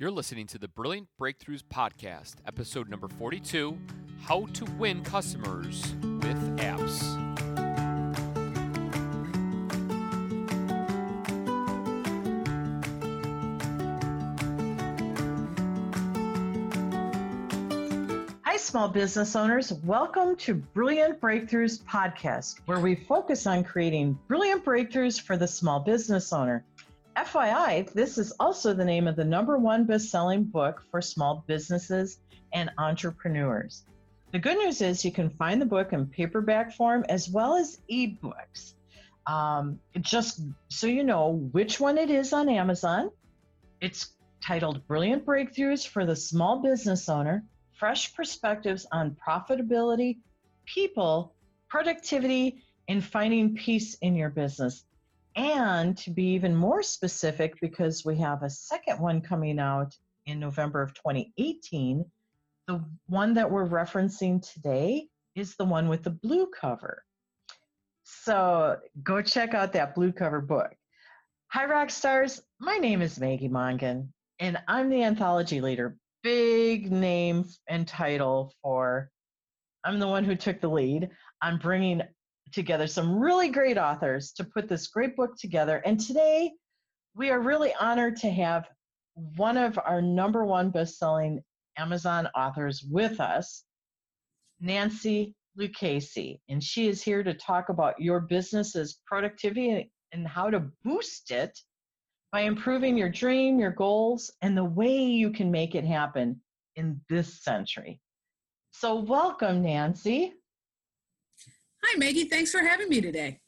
You're listening to the Brilliant Breakthroughs Podcast, episode number 42 How to Win Customers with Apps. Hi, small business owners. Welcome to Brilliant Breakthroughs Podcast, where we focus on creating brilliant breakthroughs for the small business owner. FYI, this is also the name of the number one best selling book for small businesses and entrepreneurs. The good news is you can find the book in paperback form as well as ebooks. Um, just so you know which one it is on Amazon, it's titled Brilliant Breakthroughs for the Small Business Owner Fresh Perspectives on Profitability, People, Productivity, and Finding Peace in Your Business. And to be even more specific, because we have a second one coming out in November of 2018, the one that we're referencing today is the one with the blue cover. So go check out that blue cover book. Hi, rock stars. My name is Maggie Mongan, and I'm the anthology leader. Big name and title for, I'm the one who took the lead on bringing together some really great authors to put this great book together. And today we are really honored to have one of our number one best-selling Amazon authors with us, Nancy Lucchese. And she is here to talk about your business's productivity and how to boost it by improving your dream, your goals, and the way you can make it happen in this century. So, welcome, Nancy. Hi, Maggie. Thanks for having me today.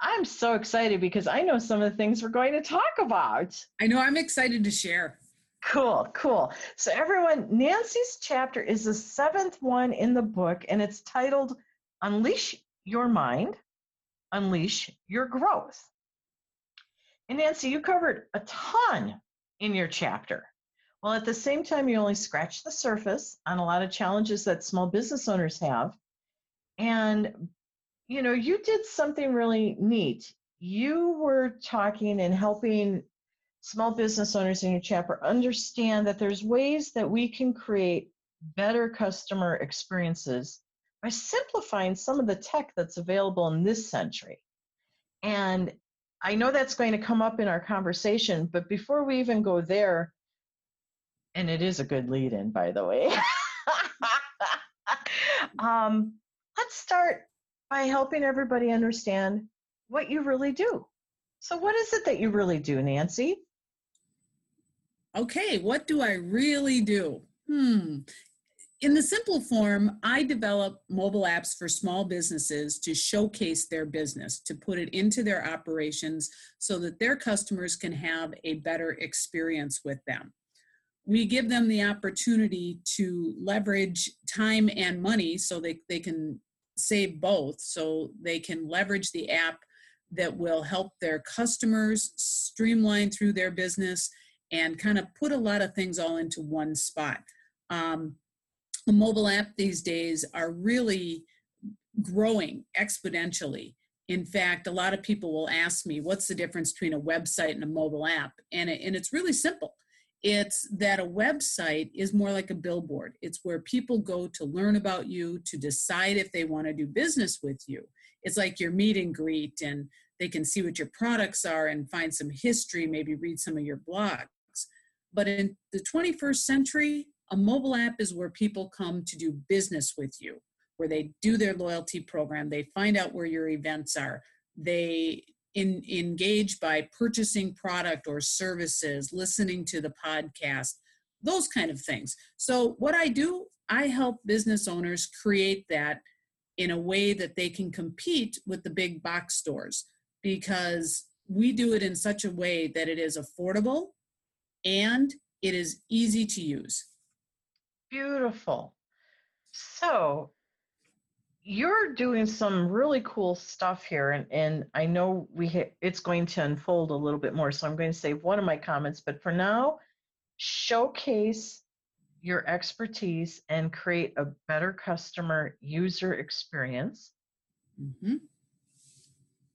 I'm so excited because I know some of the things we're going to talk about. I know I'm excited to share. Cool, cool. So, everyone, Nancy's chapter is the seventh one in the book, and it's titled Unleash Your Mind, Unleash Your Growth. And, Nancy, you covered a ton in your chapter. Well, at the same time, you only scratched the surface on a lot of challenges that small business owners have. And you know, you did something really neat. You were talking and helping small business owners in your chapter understand that there's ways that we can create better customer experiences by simplifying some of the tech that's available in this century. And I know that's going to come up in our conversation, but before we even go there, and it is a good lead in, by the way, um, let's start by helping everybody understand what you really do. So, what is it that you really do, Nancy? Okay, what do I really do? Hmm. In the simple form, I develop mobile apps for small businesses to showcase their business, to put it into their operations so that their customers can have a better experience with them. We give them the opportunity to leverage time and money so they, they can save both so they can leverage the app that will help their customers streamline through their business and kind of put a lot of things all into one spot. Um, the mobile app these days are really growing exponentially. In fact, a lot of people will ask me, what's the difference between a website and a mobile app? And, it, and it's really simple. It's that a website is more like a billboard. It's where people go to learn about you, to decide if they want to do business with you. It's like your meet and greet, and they can see what your products are and find some history, maybe read some of your blogs. But in the 21st century, a mobile app is where people come to do business with you, where they do their loyalty program, they find out where your events are, they in, engage by purchasing product or services, listening to the podcast, those kind of things. So, what I do, I help business owners create that in a way that they can compete with the big box stores because we do it in such a way that it is affordable and it is easy to use. Beautiful. So, you're doing some really cool stuff here and, and i know we ha- it's going to unfold a little bit more so i'm going to save one of my comments but for now showcase your expertise and create a better customer user experience mm-hmm.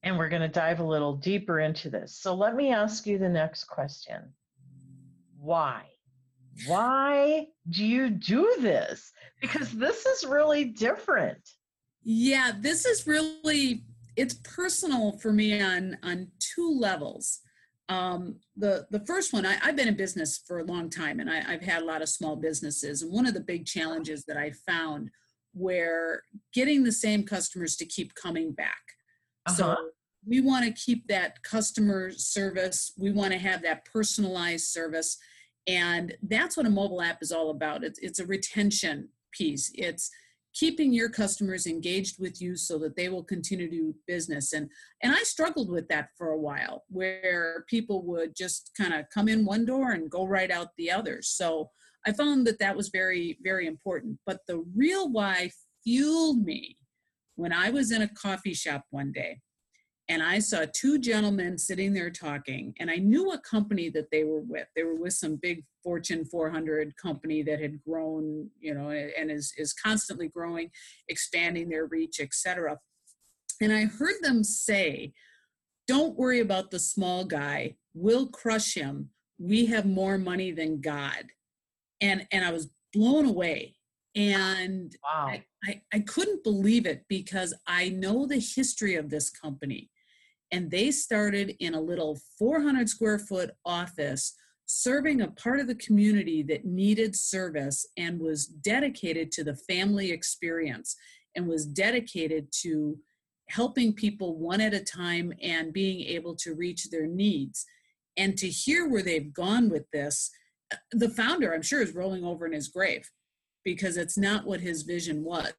and we're going to dive a little deeper into this so let me ask you the next question why why do you do this? Because this is really different. Yeah, this is really it's personal for me on on two levels. Um, the the first one, I, have been in business for a long time, and I, I've had a lot of small businesses. And one of the big challenges that I found where getting the same customers to keep coming back. Uh-huh. So we want to keep that customer service. We want to have that personalized service, and that's what a mobile app is all about. It's it's a retention piece. It's keeping your customers engaged with you so that they will continue to do business. And and i struggled with that for a while where people would just kind of come in one door and go right out the other. So i found that that was very very important. But the real why fueled me when i was in a coffee shop one day and I saw two gentlemen sitting there talking, and I knew what company that they were with. They were with some big Fortune 400 company that had grown, you know, and is is constantly growing, expanding their reach, etc. And I heard them say, "Don't worry about the small guy. We'll crush him. We have more money than God." And and I was blown away and wow. I, I, I, couldn't believe it because I know the history of this company and they started in a little 400 square foot office serving a part of the community that needed service and was dedicated to the family experience and was dedicated to helping people one at a time and being able to reach their needs. And to hear where they've gone with this uh, the founder i'm sure is rolling over in his grave because it's not what his vision was.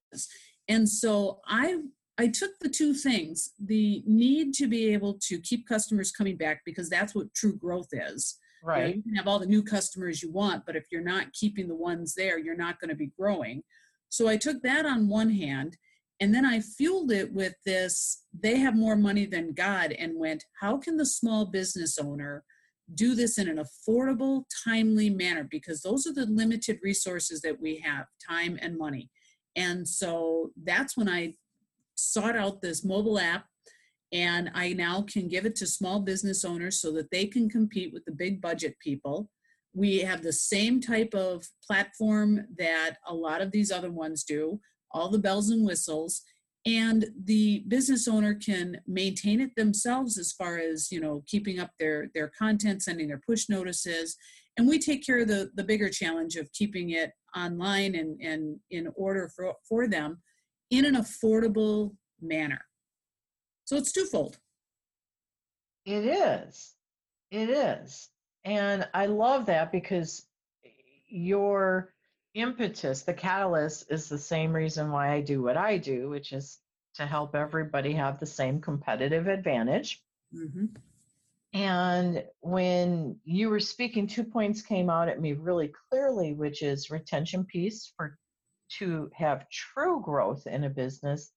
And so i I took the two things the need to be able to keep customers coming back because that's what true growth is. Right. You, know, you, can have all the new customers you want, but if you're not keeping the ones there, you're not going to be growing. So I took that on one hand, and then I fueled it with this they have more money than God, and went, how can the small business owner do this in an affordable, timely manner? Because those are the limited resources that we have time and money. And so that's when I sought out this mobile app and I now can give it to small business owners so that they can compete with the big budget people. We have the same type of platform that a lot of these other ones do, all the bells and whistles, and the business owner can maintain it themselves as far as you know keeping up their their content sending their push notices and we take care of the the bigger challenge of keeping it online and and in order for for them in an affordable manner. So it's twofold. It is. It is. And I love that because your impetus, the catalyst, is the same reason why I do what I do, which is to help everybody have the same competitive advantage. Mm-hmm. And when you were speaking, two points came out at me really clearly, which is retention piece for to have true growth in a business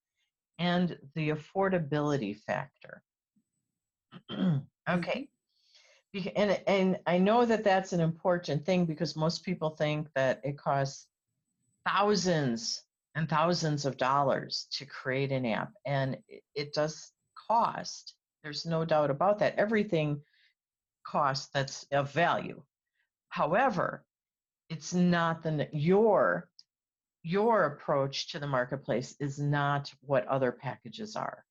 and the affordability factor. okay. Mm-hmm. And, and I know that that's an important thing because most people think that it costs thousands and thousands of dollars to create an app. And it does cost. There's no doubt about that. Everything costs that's of value. However, it's not the your your approach to the marketplace is not what other packages are.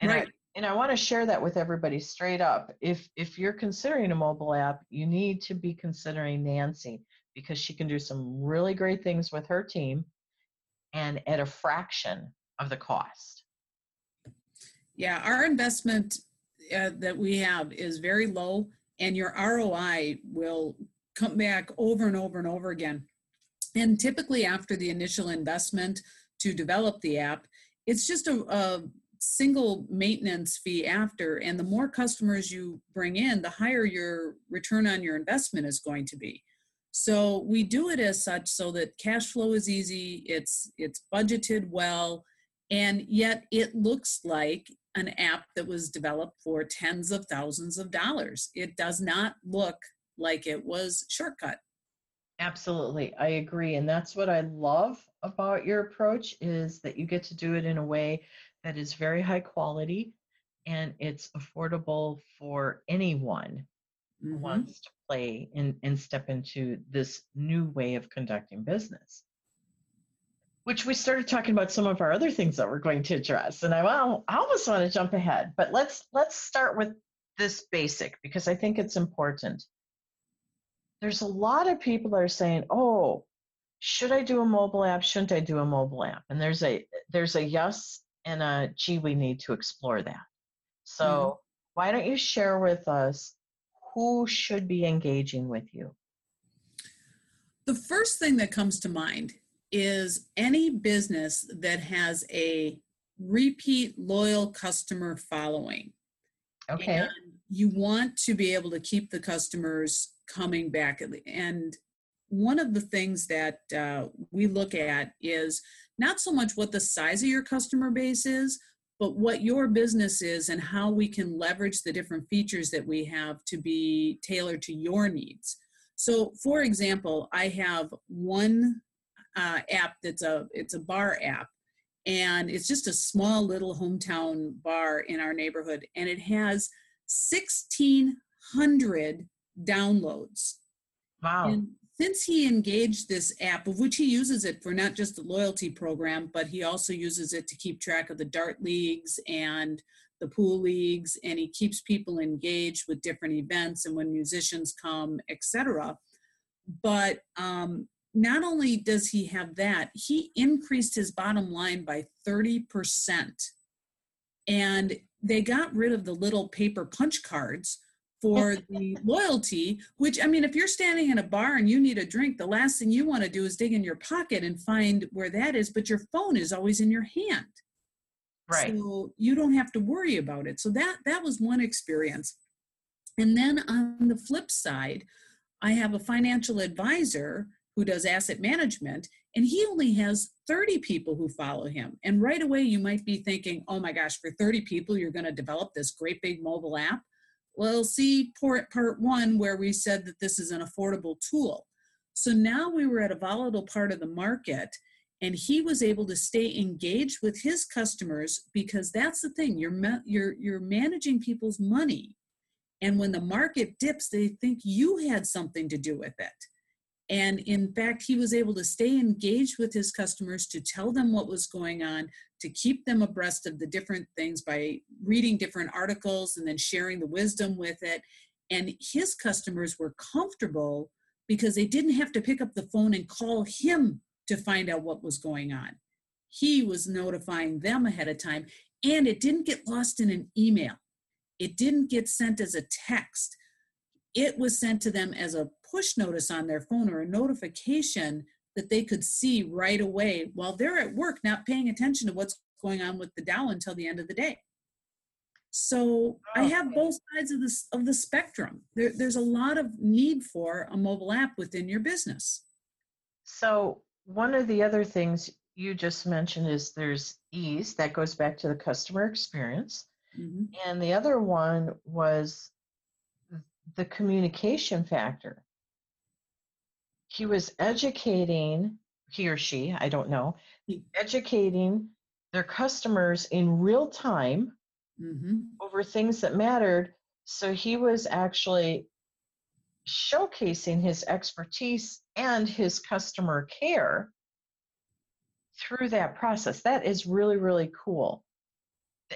And right. I, and I want to share that with everybody straight up. If if you're considering a mobile app, you need to be considering Nancy because she can do some really great things with her team and at a fraction of the cost. Yeah, our investment uh, that we have is very low and your ROI will come back over and over and over again. And typically, after the initial investment to develop the app, it's just a, a single maintenance fee after. And the more customers you bring in, the higher your return on your investment is going to be. So we do it as such so that cash flow is easy, it's it's budgeted well, and yet it looks like an app that was developed for tens of thousands of dollars. It does not look like it was shortcut. Absolutely. I agree. And that's what I love about your approach is that you get to do it in a way that is very high quality and it's affordable for anyone mm-hmm. who wants to play and, and step into this new way of conducting business which we started talking about some of our other things that we're going to address and i well i almost want to jump ahead but let's let's start with this basic because i think it's important there's a lot of people that are saying oh should i do a mobile app shouldn't i do a mobile app and there's a there's a yes and a gee we need to explore that so mm-hmm. why don't you share with us who should be engaging with you the first thing that comes to mind is any business that has a repeat loyal customer following. Okay. And you want to be able to keep the customers coming back. And one of the things that uh, we look at is not so much what the size of your customer base is, but what your business is and how we can leverage the different features that we have to be tailored to your needs. So, for example, I have one uh, app that's a it's a bar app and it's just a small little hometown bar in our neighborhood and it has 1600 downloads. Wow. And since he engaged this app of which he uses it for not just the loyalty program but he also uses it to keep track of the dart leagues and the pool leagues and he keeps people engaged with different events and when musicians come etc but um, not only does he have that, he increased his bottom line by 30%. And they got rid of the little paper punch cards for the loyalty, which I mean, if you're standing in a bar and you need a drink, the last thing you want to do is dig in your pocket and find where that is, but your phone is always in your hand. Right. So you don't have to worry about it. So that that was one experience. And then on the flip side, I have a financial advisor who does asset management, and he only has 30 people who follow him. And right away, you might be thinking, oh my gosh, for 30 people, you're going to develop this great big mobile app. Well, see part, part one where we said that this is an affordable tool. So now we were at a volatile part of the market, and he was able to stay engaged with his customers because that's the thing you're you're you're managing people's money and when the market dips they think you had something to do with it and in fact, he was able to stay engaged with his customers to tell them what was going on, to keep them abreast of the different things by reading different articles and then sharing the wisdom with it. And his customers were comfortable because they didn't have to pick up the phone and call him to find out what was going on. He was notifying them ahead of time, and it didn't get lost in an email. It didn't get sent as a text. It was sent to them as a push notice on their phone or a notification that they could see right away while they're at work, not paying attention to what's going on with the Dow until the end of the day. So I have both sides of this of the spectrum. There, there's a lot of need for a mobile app within your business. So one of the other things you just mentioned is there's ease that goes back to the customer experience, mm-hmm. and the other one was the communication factor. He was educating he or she i don't know educating their customers in real time mm-hmm. over things that mattered. So he was actually showcasing his expertise and his customer care through that process. That is really really cool.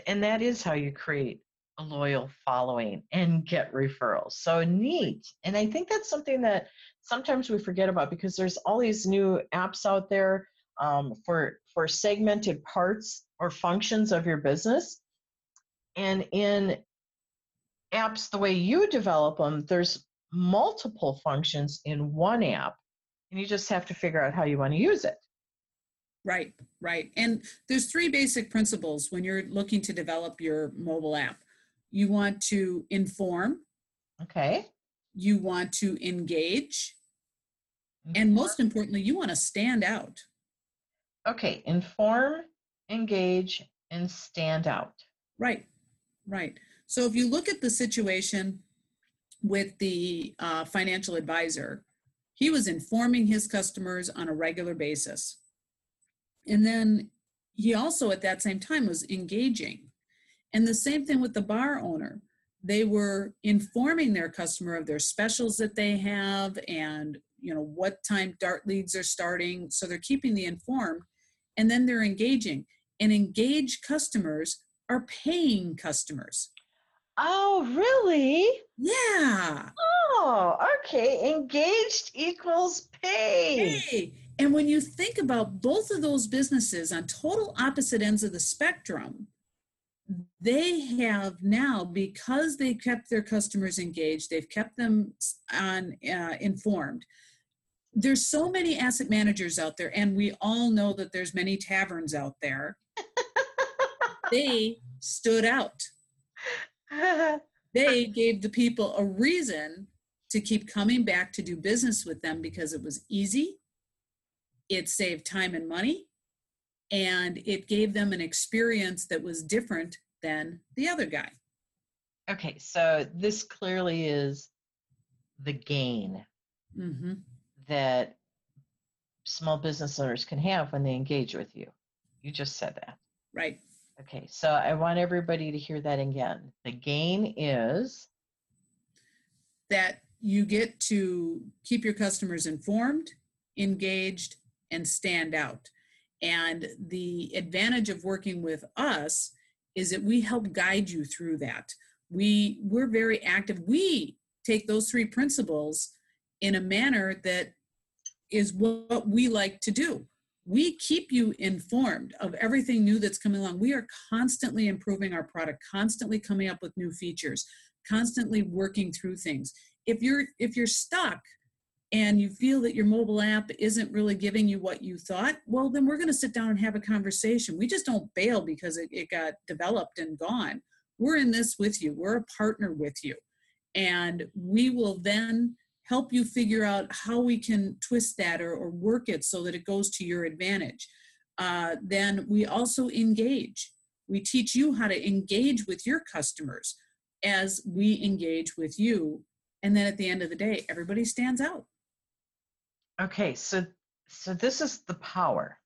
And that is how you create a loyal following and get referrals. So neat and i think that's something that sometimes we forget about because there's all these new apps out there um, for for segmented parts or functions of your business and in apps the way you develop them there's multiple functions in one app and you just have to figure out how you want to use it. Right right and there's three basic principles when you're looking to develop your mobile app you want to inform okay you want to engage and most importantly, you want to stand out. Okay, inform, engage, and stand out. Right, right. So if you look at the situation with the uh, financial advisor, he was informing his customers on a regular basis. And then he also, at that same time, was engaging. And the same thing with the bar owner. they were informing their customer of their specials that they have and you know what time dart leads are starting so they're keeping the informed and then they're engaging and engaged customers are paying customers Oh, really? yeah Oh, okay. Engaged equals pay. hey and when you think about both of those businesses on total opposite ends of the spectrum they have now because they kept their customers engaged they've kept them on uh, informed. There's so many asset managers out there and we all know that there's many taverns out there. They stood out. They gave the people a reason to keep coming back to do business with them because it was easy. It saved time and money and it gave them an experience that was different than the other guy okay, so this clearly is the gain hmm that small business owners can have when they engage with you. You just said that. right Okay, so I want everybody to hear that again. The gain is that you get to keep your customers informed, engaged, and stand out. And the advantage of working with us is that we help guide you through that. We we're very active. We take those three principles in a manner that is what we like to do. We keep you informed of everything new that's coming along. We are constantly improving our product, constantly coming up with new features, constantly working through things. If you're if you're stuck and you feel that your mobile app isn't really giving you what you thought, well, then we're going to sit down and have a conversation. We just don't bail because it, it got developed and gone. We're in this with you, we're a partner with you. And we will then help you figure out how we can twist that or, or work it so that it goes to your advantage. Uh, then we also engage. We teach you how to engage with your customers as we engage with you. And then at the end of the day, everybody stands out. Okay, so so this is the power.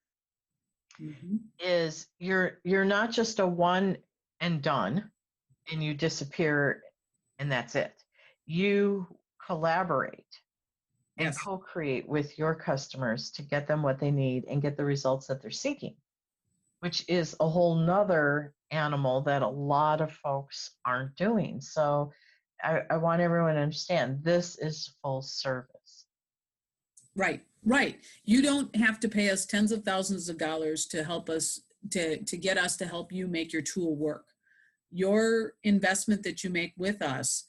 Mm-hmm. is you're you're not just a one and done and you disappear and that's it you collaborate and Yes. co-create with your customers to get them what they need and get the results that they're seeking which is a whole nother animal that a lot of folks aren't doing so i, I want everyone to understand this is full service Right, right. You don't have to pay us tens of thousands of dollars to help us to to get us to help you make your tool work. Your investment that you make with us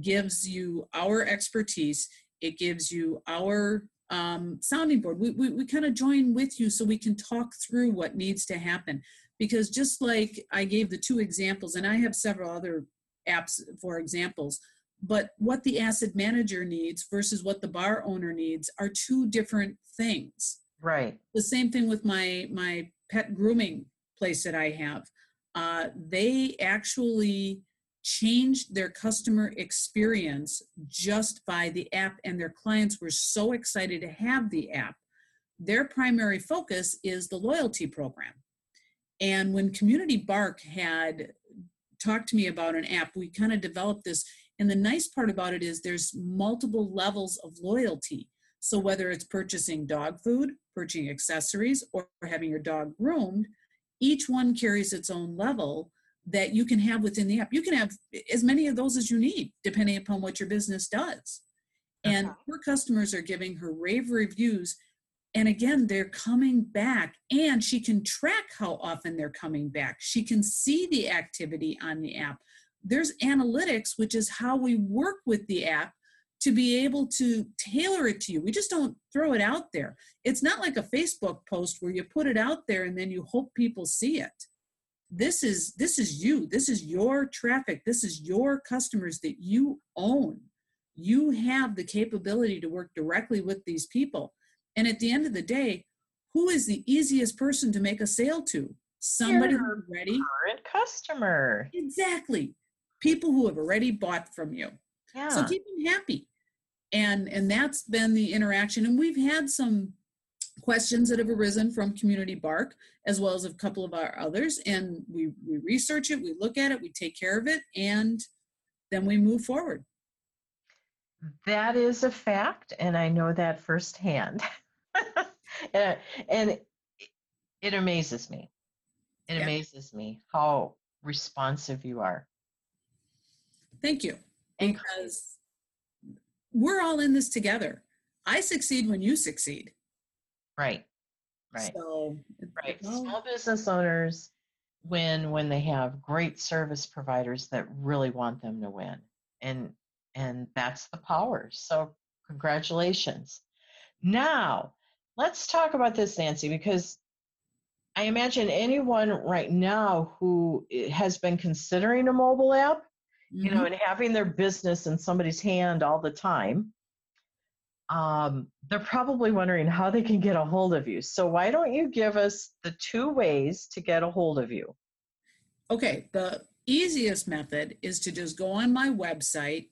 gives you our expertise. It gives you our um, sounding board. We, we, we kind of join with you so we can talk through what needs to happen. Because just like I gave the two examples, and I have several other apps for examples, but what the asset manager needs versus what the bar owner needs are two different things. Right. The same thing with my my pet grooming place that i have. Uh, they actually changed their customer experience just by the app and their clients were so excited to have the app. Their primary focus is the loyalty program. And when community bark had talked to me about an app we kind of developed this and the nice part about it is there's multiple levels of loyalty. So whether it's purchasing dog food, purchasing accessories, or having your dog groomed, each one carries its own level that you can have within the app. You can have as many of those as you need, depending upon what your business does. And her customers are giving her rave reviews. And again, they're coming back, and she can track how often they're coming back. She can see the activity on the app there's analytics, which is how we work with the app to be able to tailor it to you. We just don't throw it out there. It's not like a Facebook post where you put it out there and then you hope people see it. This is this is you. This is your traffic. This is your customers that you own. You have the capability to work directly with these people. And at the end of the day, who is the easiest person to make a sale to? Somebody Your who's current customer Exactly. People who have already bought from you. yeah So keep them happy. And and that's been the interaction. And we've had some questions that have arisen from Community Bark, as well as a couple of our others. And we we research it, we look at it, we take care of it, and then we move forward. That is a fact, and I know that firsthand. and, and it amazes me. It Yeah. amazes me how responsive you are. Thank you. Because we're all in this together. I succeed when you succeed. right, right, So, right. well, Small business owners win when they have great service providers that really want them to win, and and that's the power. So congratulations. Now let's talk about this, Nancy, because I imagine anyone right now who eh, has been considering a mobile app, you know, mhm. and having their business in somebody's hand all the time, um, they're probably wondering how they can get a hold of you. So why don't you give us the two ways to get a hold of you? Okay, the easiest method is to just go on my website,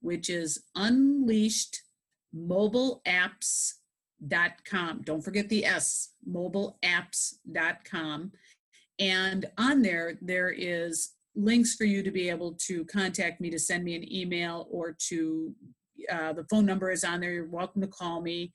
which is unleashedmobileapps.com. Don't forget the S, mobileapps.com. And on there, there is links for you to be able to contact me to send me an email or to uh, the phone number is on there. You're welcome to call me.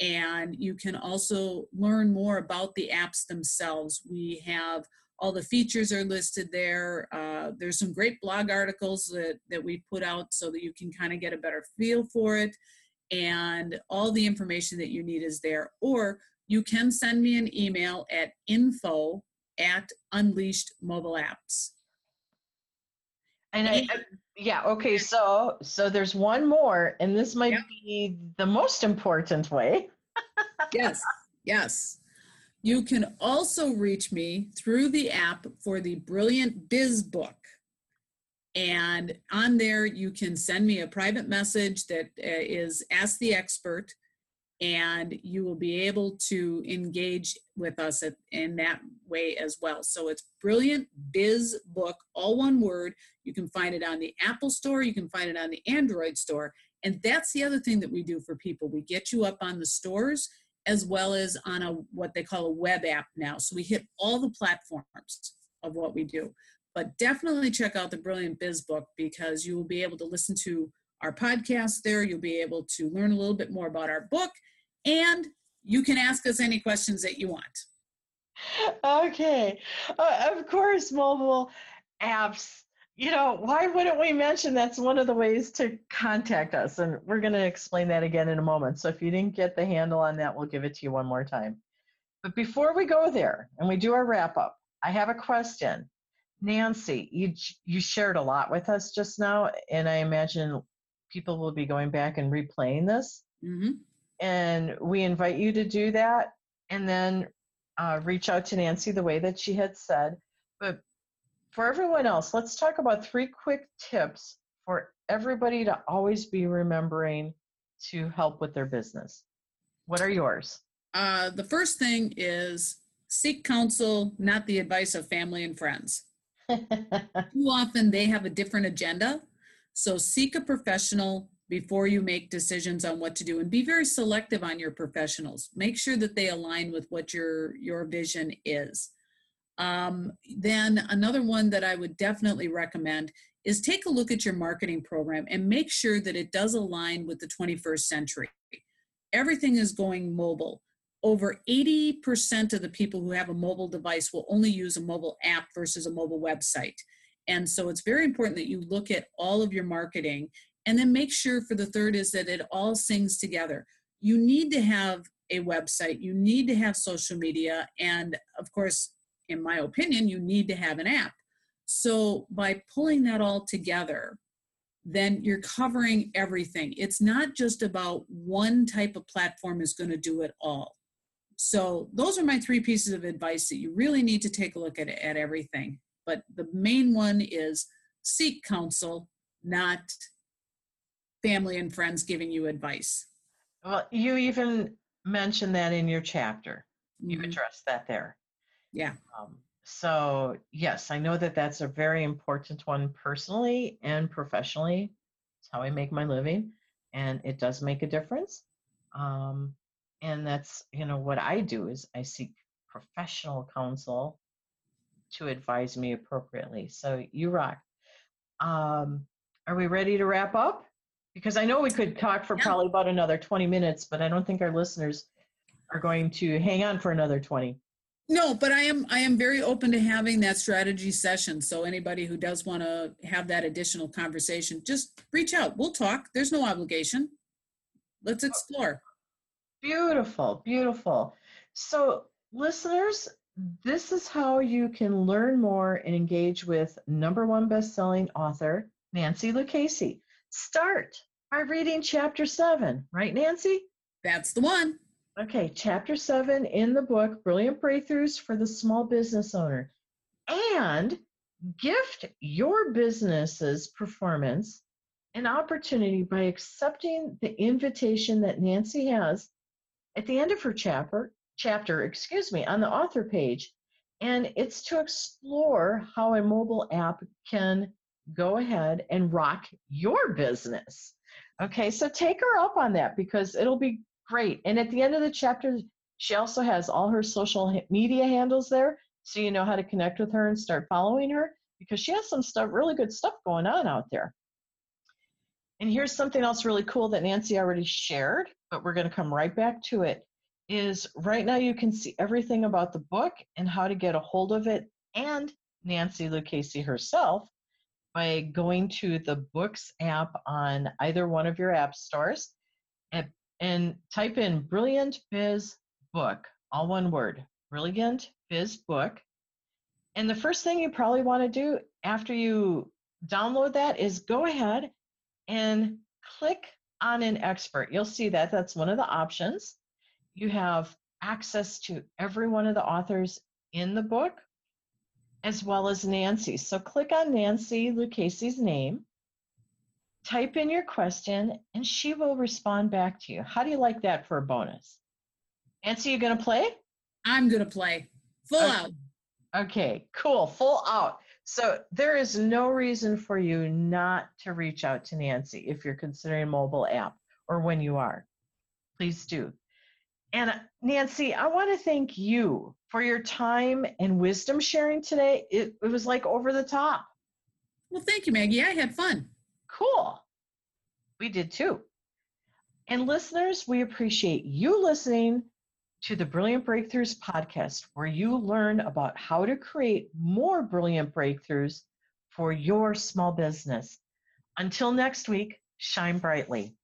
And you can also learn more about the apps themselves. We have all the features are listed there. Uh, there's some great blog articles that, that we put out so that you can kind of get a better feel for it. And all the information that you need is there. Or you can send me an email at info at unleashed mobile apps. And I, I- yeah, okay, so so there's one more, and this might Yep. be the most important way. Yes, yes. You can also reach me through the app for the Brilliant Biz Book. And on there, you can send me a private message that uh, Ask the Expert, and you will be able to engage with us in that way as well. So it's Brilliant Biz Book, all one word. You can find it on the Apple Store, you can find it on the Android Store. And that's the other thing that we do for people. We get you up on the stores as well as on a what they call a web app now. So we hit all the platforms of what we do. But definitely check out the Brilliant Biz book because you will be able to listen to our podcast there. You'll be able to learn a little bit more about our book, and you can ask us any questions that you want. Okay, uh, of course, mobile apps. You know, why wouldn't we mention that's one of the ways to contact us? And we're going to explain that again in a moment. So if you didn't get the handle on that, we'll give it to you one more time. But before we go there and we do our wrap up, I have a question. Nancy, you you shared a lot with us just now, and I imagine people will be going back and replaying this. hmm And we invite you to do that and then uh, reach out to Nancy the way that she had said. But for everyone else, let's talk about three quick tips for everybody to always be remembering to help with their business. What are yours? Uh, the first thing is seek counsel, not the advice of family and friends. too often they have a different agenda. So seek a professional before you make decisions on what to do and be very selective on your professionals. Make sure that they align with what your your vision is. Um, then another one that I would definitely recommend is take a look at your marketing program and make sure that it does align with the 21st century. Everything is going mobile. Over 80% of the people who have a mobile device will only use a mobile app versus a mobile website. And so it's very important that you look at all of your marketing and then make sure for the third is that it all sings together. You need to have a website, you need to have social media, and of course, in my opinion, you need to have an app. So by pulling that all together, then you're covering everything. It's not just about one type of platform is going to do it all. So those are my three pieces of advice that you really need to take a look at at everything. But the main one is seek counsel, not family and friends giving you advice. Well, you even mentioned that in your chapter. You Mhm. addressed that there. Yeah. Um, so, yes, I know that that's a very important one personally and professionally. It's how I make my living, and it does make a difference. Um, and that's, you know, what I do is I seek professional counsel to advise me appropriately. So, you rock. Um, are we ready to wrap up? Because I know we could talk for probably about another 20 minutes, but I don't think our listeners are going to hang on for another 20. No, but I am I am very open to having that strategy session. So anybody who does want to have that additional conversation, just reach out. We'll talk. There's no obligation. Let's explore. Beautiful, beautiful. So, listeners, this is how you can learn more and engage with number one best-selling author Nancy Lucchese. Start by reading chapter seven, right, Nancy? That's the one. Okay, chapter seven in the book, Brilliant Breakthroughs for the Small Business Owner. And gift your business's performance an opportunity by accepting the invitation that Nancy has at the end of her chapter, chapter, excuse me, on the author page. And it's to explore how a mobile app can go ahead and rock your business. Okay, so take her up on that because it'll be great. And at the end of the chapter, she also has all her social media handles there, so you know how to connect with her and start following her because she has some stuff, really good stuff going on out there. And here's something else really cool that Nancy already shared, but we're going to come right back to it. Is right now you can see everything about the book and how to get a hold of it and Nancy Lucchese herself by going to the Books app on either one of your app stores and, and type in Brilliant Biz Book, all one word, Brilliant Biz Book. And the first thing you probably want to do after you download that is go ahead and click on an expert. You'll see that that's one of the options. You have access to every one of the authors in the book as well as Nancy. So click on Nancy Lucchese's name, type in your question, and she will respond back to you. How do you like that for a bonus? Nancy, you going to play? I'm gonna play full Okay. out. Okay, cool, full out. So there is no reason for you not to reach out to Nancy if you're considering a mobile app or when you are. Please do. And uh, Nancy, I want to thank you for your time and wisdom sharing today. It, it was like over the top. Well, thank you, Maggie. I had fun. Cool. We did too. And listeners, we appreciate you listening to the Brilliant Breakthroughs podcast, where you learn about how to create more brilliant breakthroughs for your small business. Until next week, shine brightly.